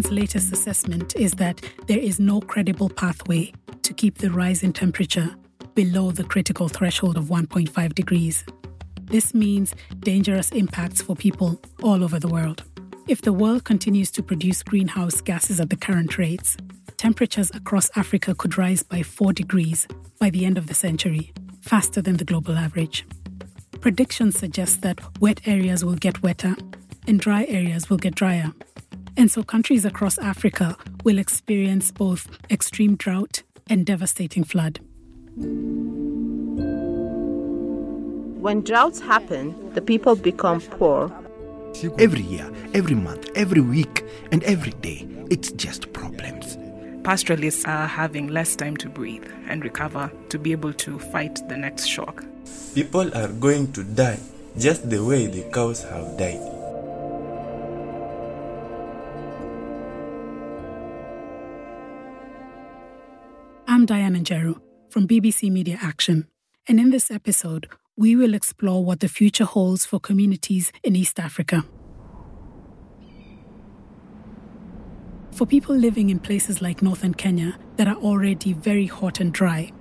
UN's latest assessment is that there is no credible pathway to keep the rise in temperature below the critical threshold of 1.5 degrees. This means dangerous impacts for people all over the world. If the world continues to produce greenhouse gases at the current rates, temperatures across Africa could rise by 4 degrees by the end of the century, faster than the global average. Predictions suggest that wet areas will get wetter and dry areas will get drier. And so countries across Africa will experience both extreme drought and devastating flood. When droughts happen, the people become poor. Every year, every month, every week, and every day, it's just problems. Pastoralists are having less time to breathe and recover to be able to fight the next shock. People are going to die just the way the cows have died. I'm Diana Njeru from BBC Media Action, and in this episode, we will explore what the future holds for communities in East Africa. For people living in places like northern Kenya that are already very hot and dry,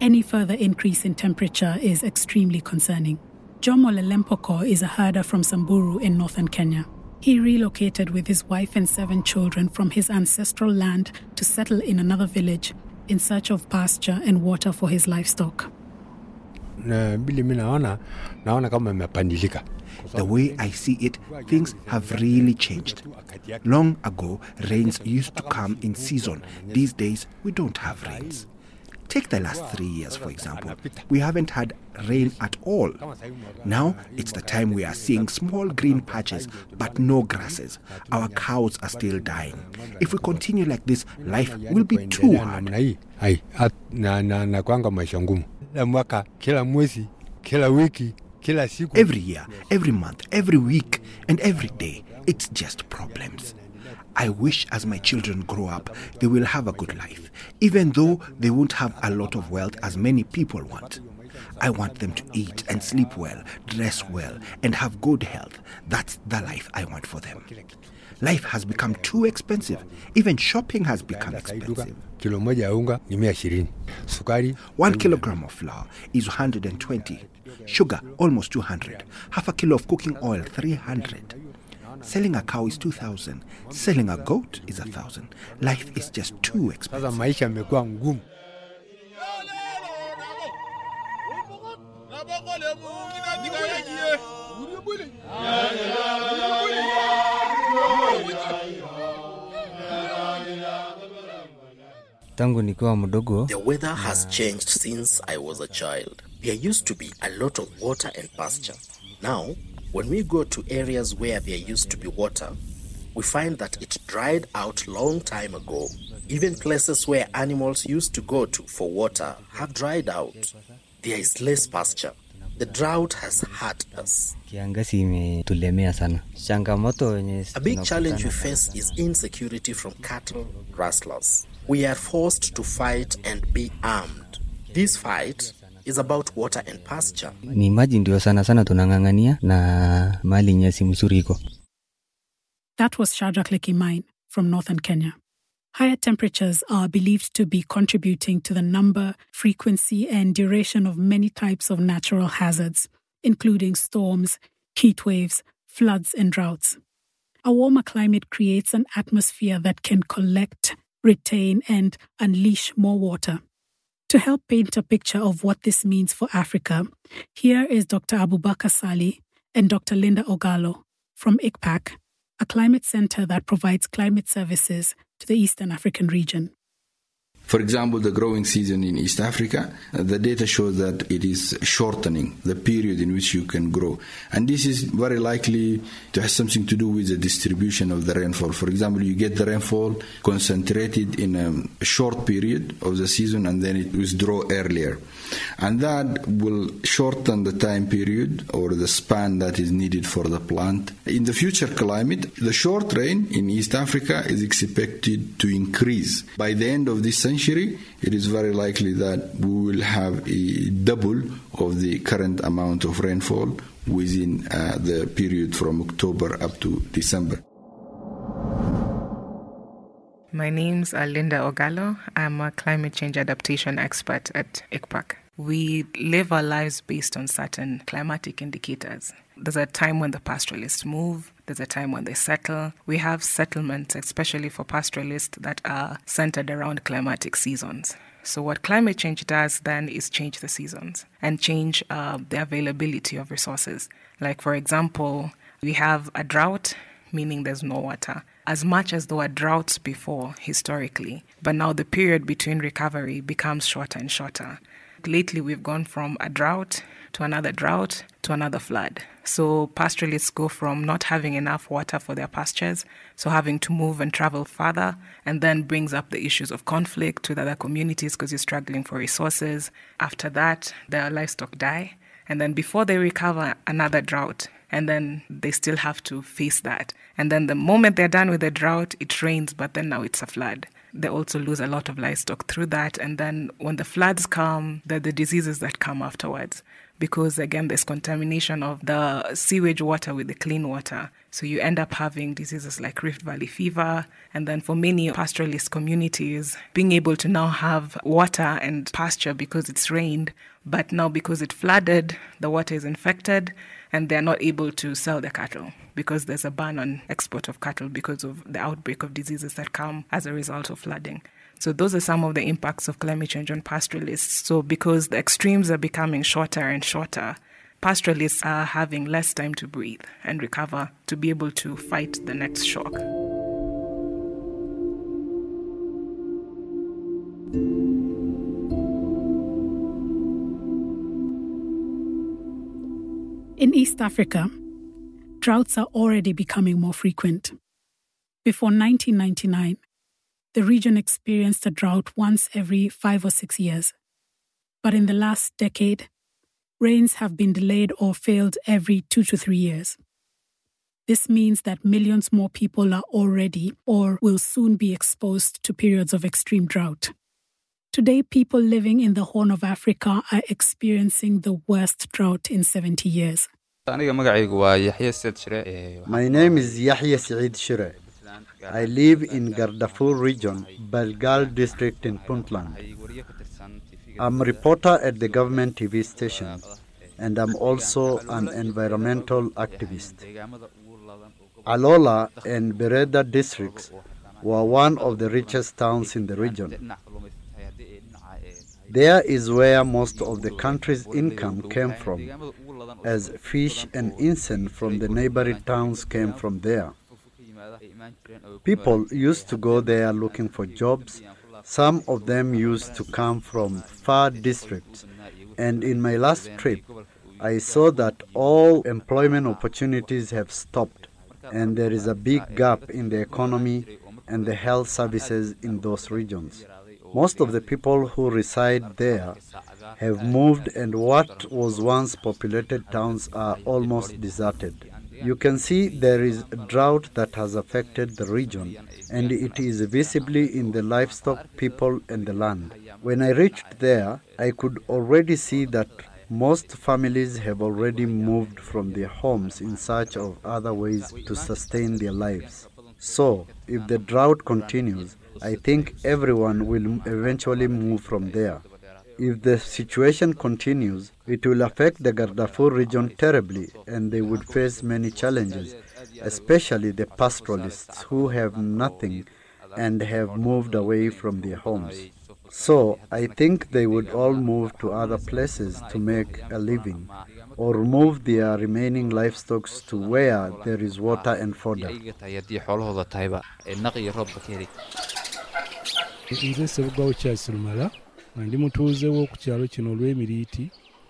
any further increase in temperature is extremely concerning. Jomo Lelempoko is a herder from Samburu in northern Kenya. He relocated with his wife and seven children from his ancestral land to settle in another village in search of pasture and water for his livestock. The way I see it, things have really changed. Long ago, rains used to come in season. These days, we don't have rains. Take the last three years, for example. We haven't had rain at all. Now it's the time we are seeing small green patches but no grasses. Our cows are still dying. If we continue like this, life will be too hard. Every year, every month, every week, and every day, it's just problems. I wish as my children grow up, they will have a good life, even though they won't have a lot of wealth as many people want. I want them to eat and sleep well, dress well, and have good health. That's the life I want for them. Life has become too expensive. Even shopping has become expensive. One kilogram of flour is 120. Sugar, almost 200. Half a kilo of cooking oil, 300. Selling a cow is 2,000. Selling a goat is 1,000. Life is just too expensive. The weather has changed since I was a child. There used to be a lot of water and pasture. Now, when we go to areas where there used to be water, we find that it dried out long time ago. Even places where animals used to go to for water have dried out. There is less pasture. The drought has hurt us. A big challenge we face is insecurity from cattle rustlers. We are forced to fight and be armed. This fight is about water and pasture. Ni maji ndio sana sana tunang'ang'ania na mali nyasi mzuri iko. That was Shadrach Lekimine from northern Kenya. Higher temperatures are believed to be contributing to the number, frequency, and duration of many types of natural hazards, including storms, heat waves, floods, and droughts. A warmer climate creates an atmosphere that can collect, retain, and unleash more water. To help paint a picture of what this means for Africa, here is Dr. Abubakar Salih and Dr. Linda Ogallo from ICPAC, a climate center that provides climate services to the Eastern African region. For example, the growing season in East Africa, uh, the data shows that it is shortening the period in which you can grow. And this is very likely to have something to do with the distribution of the rainfall. For example, you get the rainfall concentrated in a short period of the season and then it withdraw earlier. And that will shorten the time period or the span that is needed for the plant. In the future climate, the short rain in East Africa is expected to increase. By the end of this century, it is very likely that we will have a double of the current amount of rainfall within uh, the period from October up to December. My name's uh, Linda Ogallo. I'm a climate change adaptation expert at ICPAC. We live our lives based on certain climatic indicators. There's a time when the pastoralists move, there's a time when they settle. We have settlements, especially for pastoralists, that are centered around climatic seasons. So, what climate change does then is change the seasons and change uh, the availability of resources. Like, for example, we have a drought, meaning there's no water, as much as there were droughts before historically. But now the period between recovery becomes shorter and shorter. Lately, we've gone from a drought to another drought to another flood. So, pastoralists go from not having enough water for their pastures, so having to move and travel further, and then brings up the issues of conflict with other communities because you're struggling for resources. After that, their livestock die. And then before they recover, another drought. And then they still have to face that. And then the moment they're done with the drought, it rains, but then now it's a flood. They also lose a lot of livestock through that. And then when the floods come, there are the diseases that come afterwards. Because again, there's contamination of the sewage water with the clean water. So you end up having diseases like Rift Valley fever. And then for many pastoralist communities, being able to now have water and pasture because it's rained, but now because it flooded, the water is infected and they're not able to sell their cattle because there's a ban on export of cattle because of the outbreak of diseases that come as a result of flooding. So those are some of the impacts of climate change on pastoralists. So because the extremes are becoming shorter and shorter, pastoralists are having less time to breathe and recover to be able to fight the next shock. In East Africa, droughts are already becoming more frequent. Before 1999, the region experienced a drought once every five or six years. But in the last decade, rains have been delayed or failed every two to three years. This means that millions more people are already or will soon be exposed to periods of extreme drought. Today, people living in the Horn of Africa are experiencing the worst drought in 70 years. My name is Yahya Saeed Shire. I live in Gardafuul region, Balgal district in Puntland. I'm a reporter at the government TV station and I'm also an environmental activist. Alula and Bereda districts were one of the richest towns in the region. There is where most of the country's income came from, as fish and incense from the neighboring towns came from there. People used to go there looking for jobs. Some of them used to come from far districts. And in my last trip, I saw that all employment opportunities have stopped, and there is a big gap in the economy and the health services in those regions. Most of the people who reside there have moved, and what was once populated towns are almost deserted. You can see there is a drought that has affected the region, and it is visibly in the livestock, people, and the land. When I reached there, I could already see that most families have already moved from their homes in search of other ways to sustain their lives. So, if the drought continues, I think everyone will eventually move from there. If the situation continues, it will affect the Gardafuul region terribly and they would face many challenges, especially the pastoralists who have nothing and have moved away from their homes. So I think they would all move to other places to make a living or move their remaining livestock to where there is water and fodder. Nga ndi mutuuze w'oku kyalo kino olw'emiriiti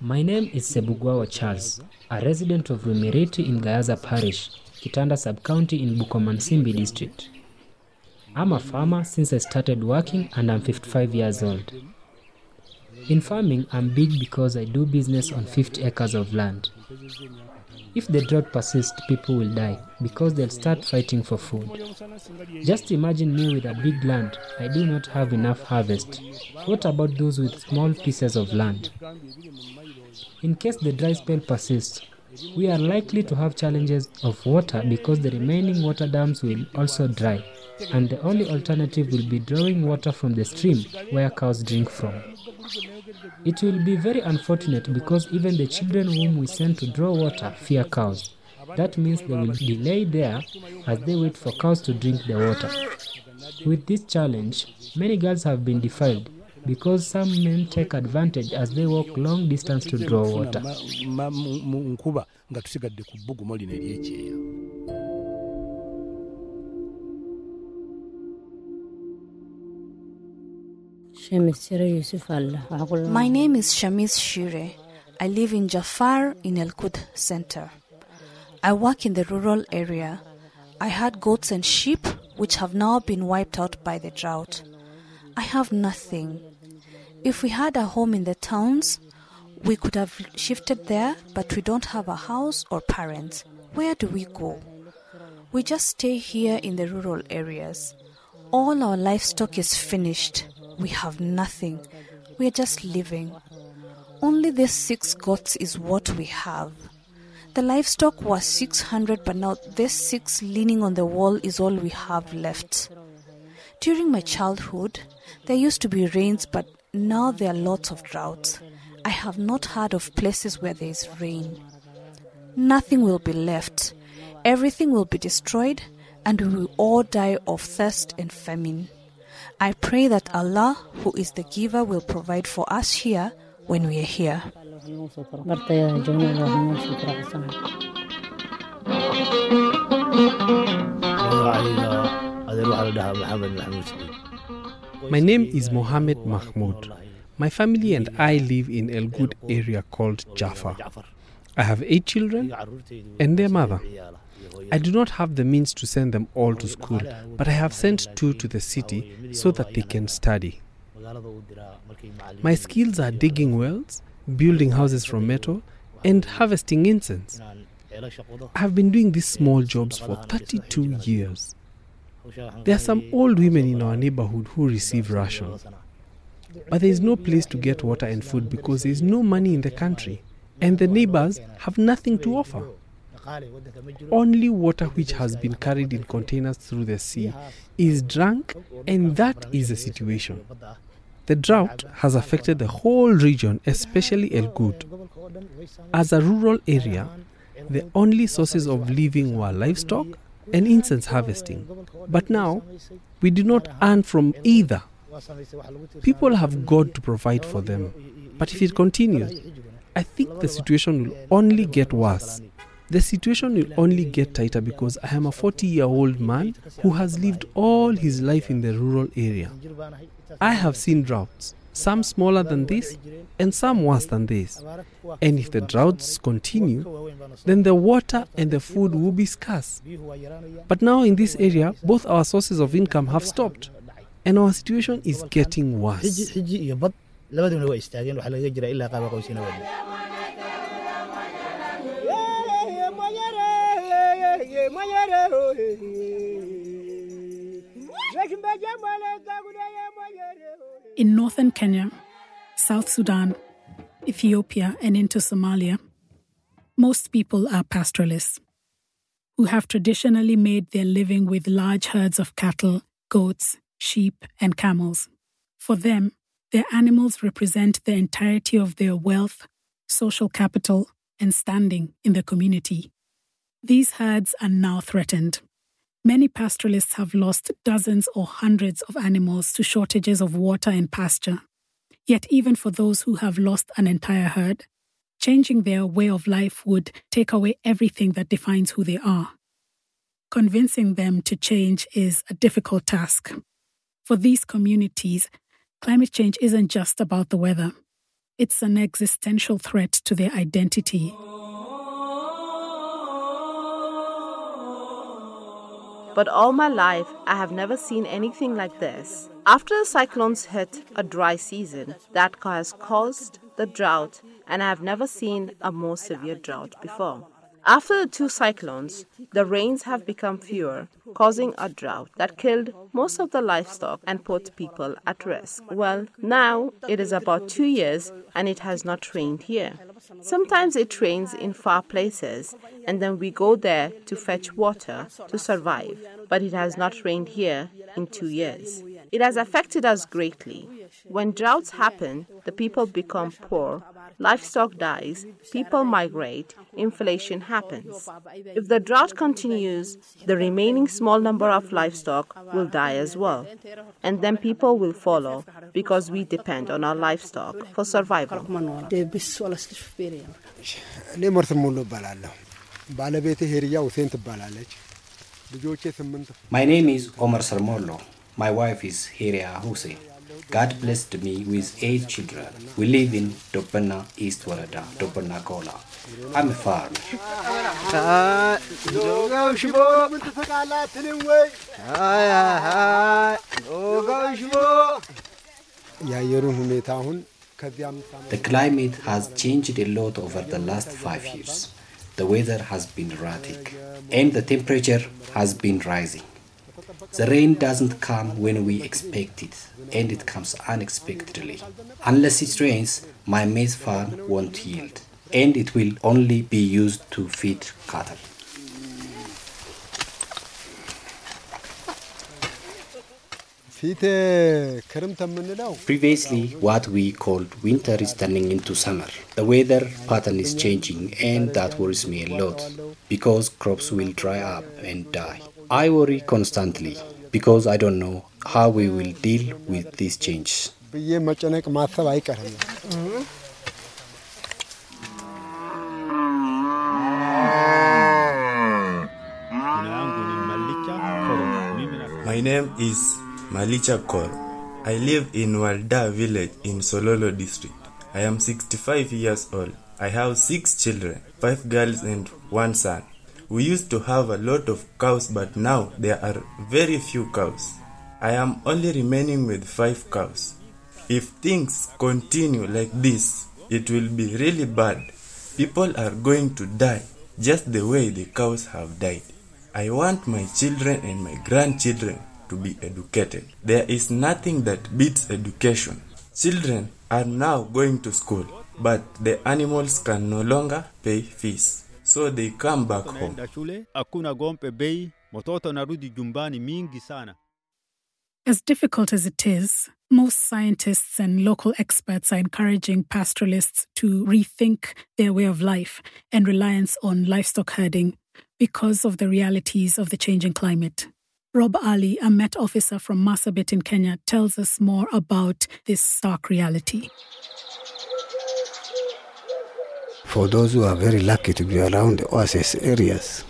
My name is Sebugwawa Charles, a resident of Rumiriti in Gayaza Parish, Kitanda Sub-County in Bukomansimbi District. I'm a farmer since I started working and I'm 55 years old. In farming, I'm big because I do business on 50 acres of land. If the drought persists, people will die because they'll start fighting for food. Just imagine me with a big land. I do not have enough harvest. What about those with small pieces of land? In case the dry spell persists, we are likely to have challenges of water because the remaining water dams will also dry. and the only alternative will be drawing water from the stream where cows drink from. It will be very unfortunate because even the children whom we send to draw water fear cows. That means they will delay there as they wait for cows to drink the water. With this challenge, many girls have been defiled because some men take advantage as they walk long distance to draw water. My name is Shamis Shire. I live in Jafar in El Kud Center. I work in the rural area. I had goats and sheep which have now been wiped out by the drought. I have nothing. If we had a home in the towns, we could have shifted there, but we don't have a house or parents. Where do we go? We just stay here in the rural areas. All our livestock is finished. We have nothing. We are just living. Only these six goats is what we have. The livestock was 600, but now this six leaning on the wall is all we have left. During my childhood, there used to be rains, but now there are lots of droughts. I have not heard of places where there is rain. Nothing will be left. Everything will be destroyed, and we will all die of thirst and famine. I pray that Allah, who is the giver, will provide for us here when we are here. My name is Mohammed Mahmoud. My family and I live in El Good area called Jaffa. I have eight children and their mother. I do not have the means to send them all to school, but I have sent two to the city so that they can study. My skills are digging wells, building houses from metal, and harvesting incense. I have been doing these small jobs for 32 years. There are some old women in our neighborhood who receive rations. But there is no place to get water and food because there is no money in the country, and the neighbors have nothing to offer. Only water which has been carried in containers through the sea is drunk, and that is the situation. The drought has affected the whole region, especially El Good. As a rural area, the only sources of living were livestock and incense harvesting. But now, we do not earn from either. People have God to provide for them. But if it continues, I think the situation will only get worse. The situation will only get tighter because I am a 40 year old man who has lived all his life in the rural area. I have seen droughts, some smaller than this and some worse than this. And if the droughts continue, then the water and the food will be scarce. But now in this area, both our sources of income have stopped, and our situation is getting worse. In northern Kenya, South Sudan, Ethiopia, and into Somalia, most people are pastoralists who have traditionally made their living with large herds of cattle, goats, sheep, and camels. For them, their animals represent the entirety of their wealth, social capital, and standing in the community. These herds are now threatened. Many pastoralists have lost dozens or hundreds of animals to shortages of water and pasture. Yet, even for those who have lost an entire herd, changing their way of life would take away everything that defines who they are. Convincing them to change is a difficult task. For these communities, climate change isn't just about the weather, it's an existential threat to their identity. But all my life, I have never seen anything like this. After the cyclones hit a dry season, that has caused the drought, and I have never seen a more severe drought before. After the two cyclones, the rains have become fewer, causing a drought that killed most of the livestock and put people at risk. Well, now it is about two years and it has not rained here. Sometimes it rains in far places and then we go there to fetch water to survive, but it has not rained here in two years. It has affected us greatly. When droughts happen, the people become poor, livestock dies, people migrate, inflation happens. If the drought continues, the remaining small number of livestock will die as well. And then people will follow because we depend on our livestock for survival. My name is Omar Sarmolo. My wife is Hiria Hussein. God blessed me with eight children. We live in Dopana, East Warada, Dopana Kola. I'm a farmer. The climate has changed a lot over the last five years. The weather has been erratic and the temperature has been rising. The rain doesn't come when we expect it, and it comes unexpectedly. Unless it rains, my maize farm won't yield, and it will only be used to feed cattle. Previously, what we called winter is turning into summer. The weather pattern is changing, and that worries me a lot because crops will dry up and die. I worry constantly because I don't know how we will deal with these changes. My name is Malicha Kor. I live in Walda village in Sololo district. I am 65 years old. I have six children, five girls and one son. We used to have a lot of cows, but now there are very few cows. I am only remaining with five cows. If things continue like this, it will be really bad. People are going to die just the way the cows have died. I want my children and my grandchildren to be educated. There is nothing that beats education. Children are now going to school, but the animals can no longer pay fees. So they come back home. naenda shule hakuna gompe narudi jumbani mingi As difficult as it is, most scientists and local experts are encouraging pastoralists to rethink their way of life and reliance on livestock herding because of the realities of the changing climate. Rob Ali, a Met officer from Marsabit in Kenya, tells us more about this stark reality. For those who are very lucky to be around the oasis areas,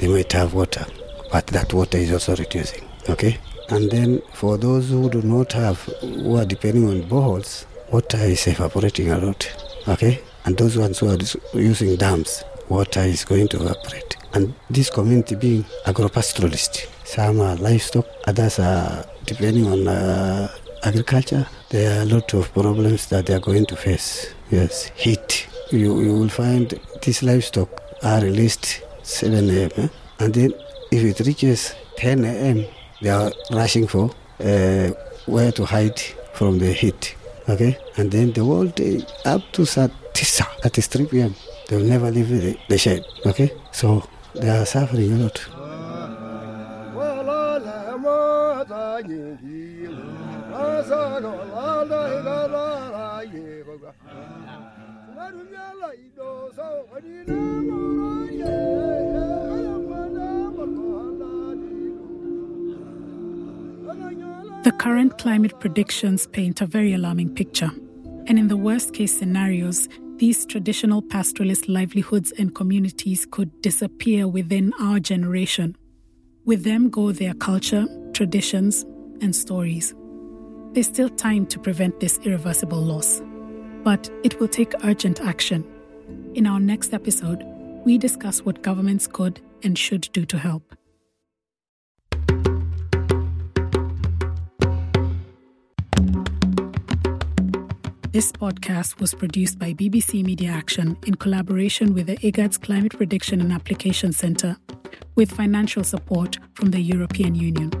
they might have water, but that water is also reducing. Okay? And then for those who do not have, who are depending on boreholes, water is evaporating a lot. Okay? And those ones who are using dams, water is going to evaporate. And this community being agropastoralist, some are livestock, others are depending on uh, agriculture. There are a lot of problems that they are going to face. Yes, heat. You, you will find these livestock are released 7 a.m. eh? and then if it reaches 10 a.m., they are rushing for uh, where to hide from the heat. Okay, and then the whole day up to sa- tisa, that is 3 p.m. They will never leave the, the shed. Okay, so they are suffering a lot. The current climate predictions paint a very alarming picture. And in the worst case scenarios, these traditional pastoralist livelihoods and communities could disappear within our generation. With them go their culture, traditions, and stories. There's still time to prevent this irreversible loss, but it will take urgent action. In our next episode, we discuss what governments could and should do to help. This podcast was produced by BBC Media Action in collaboration with the IGAD's Climate Prediction and Application Center, with financial support from the European Union.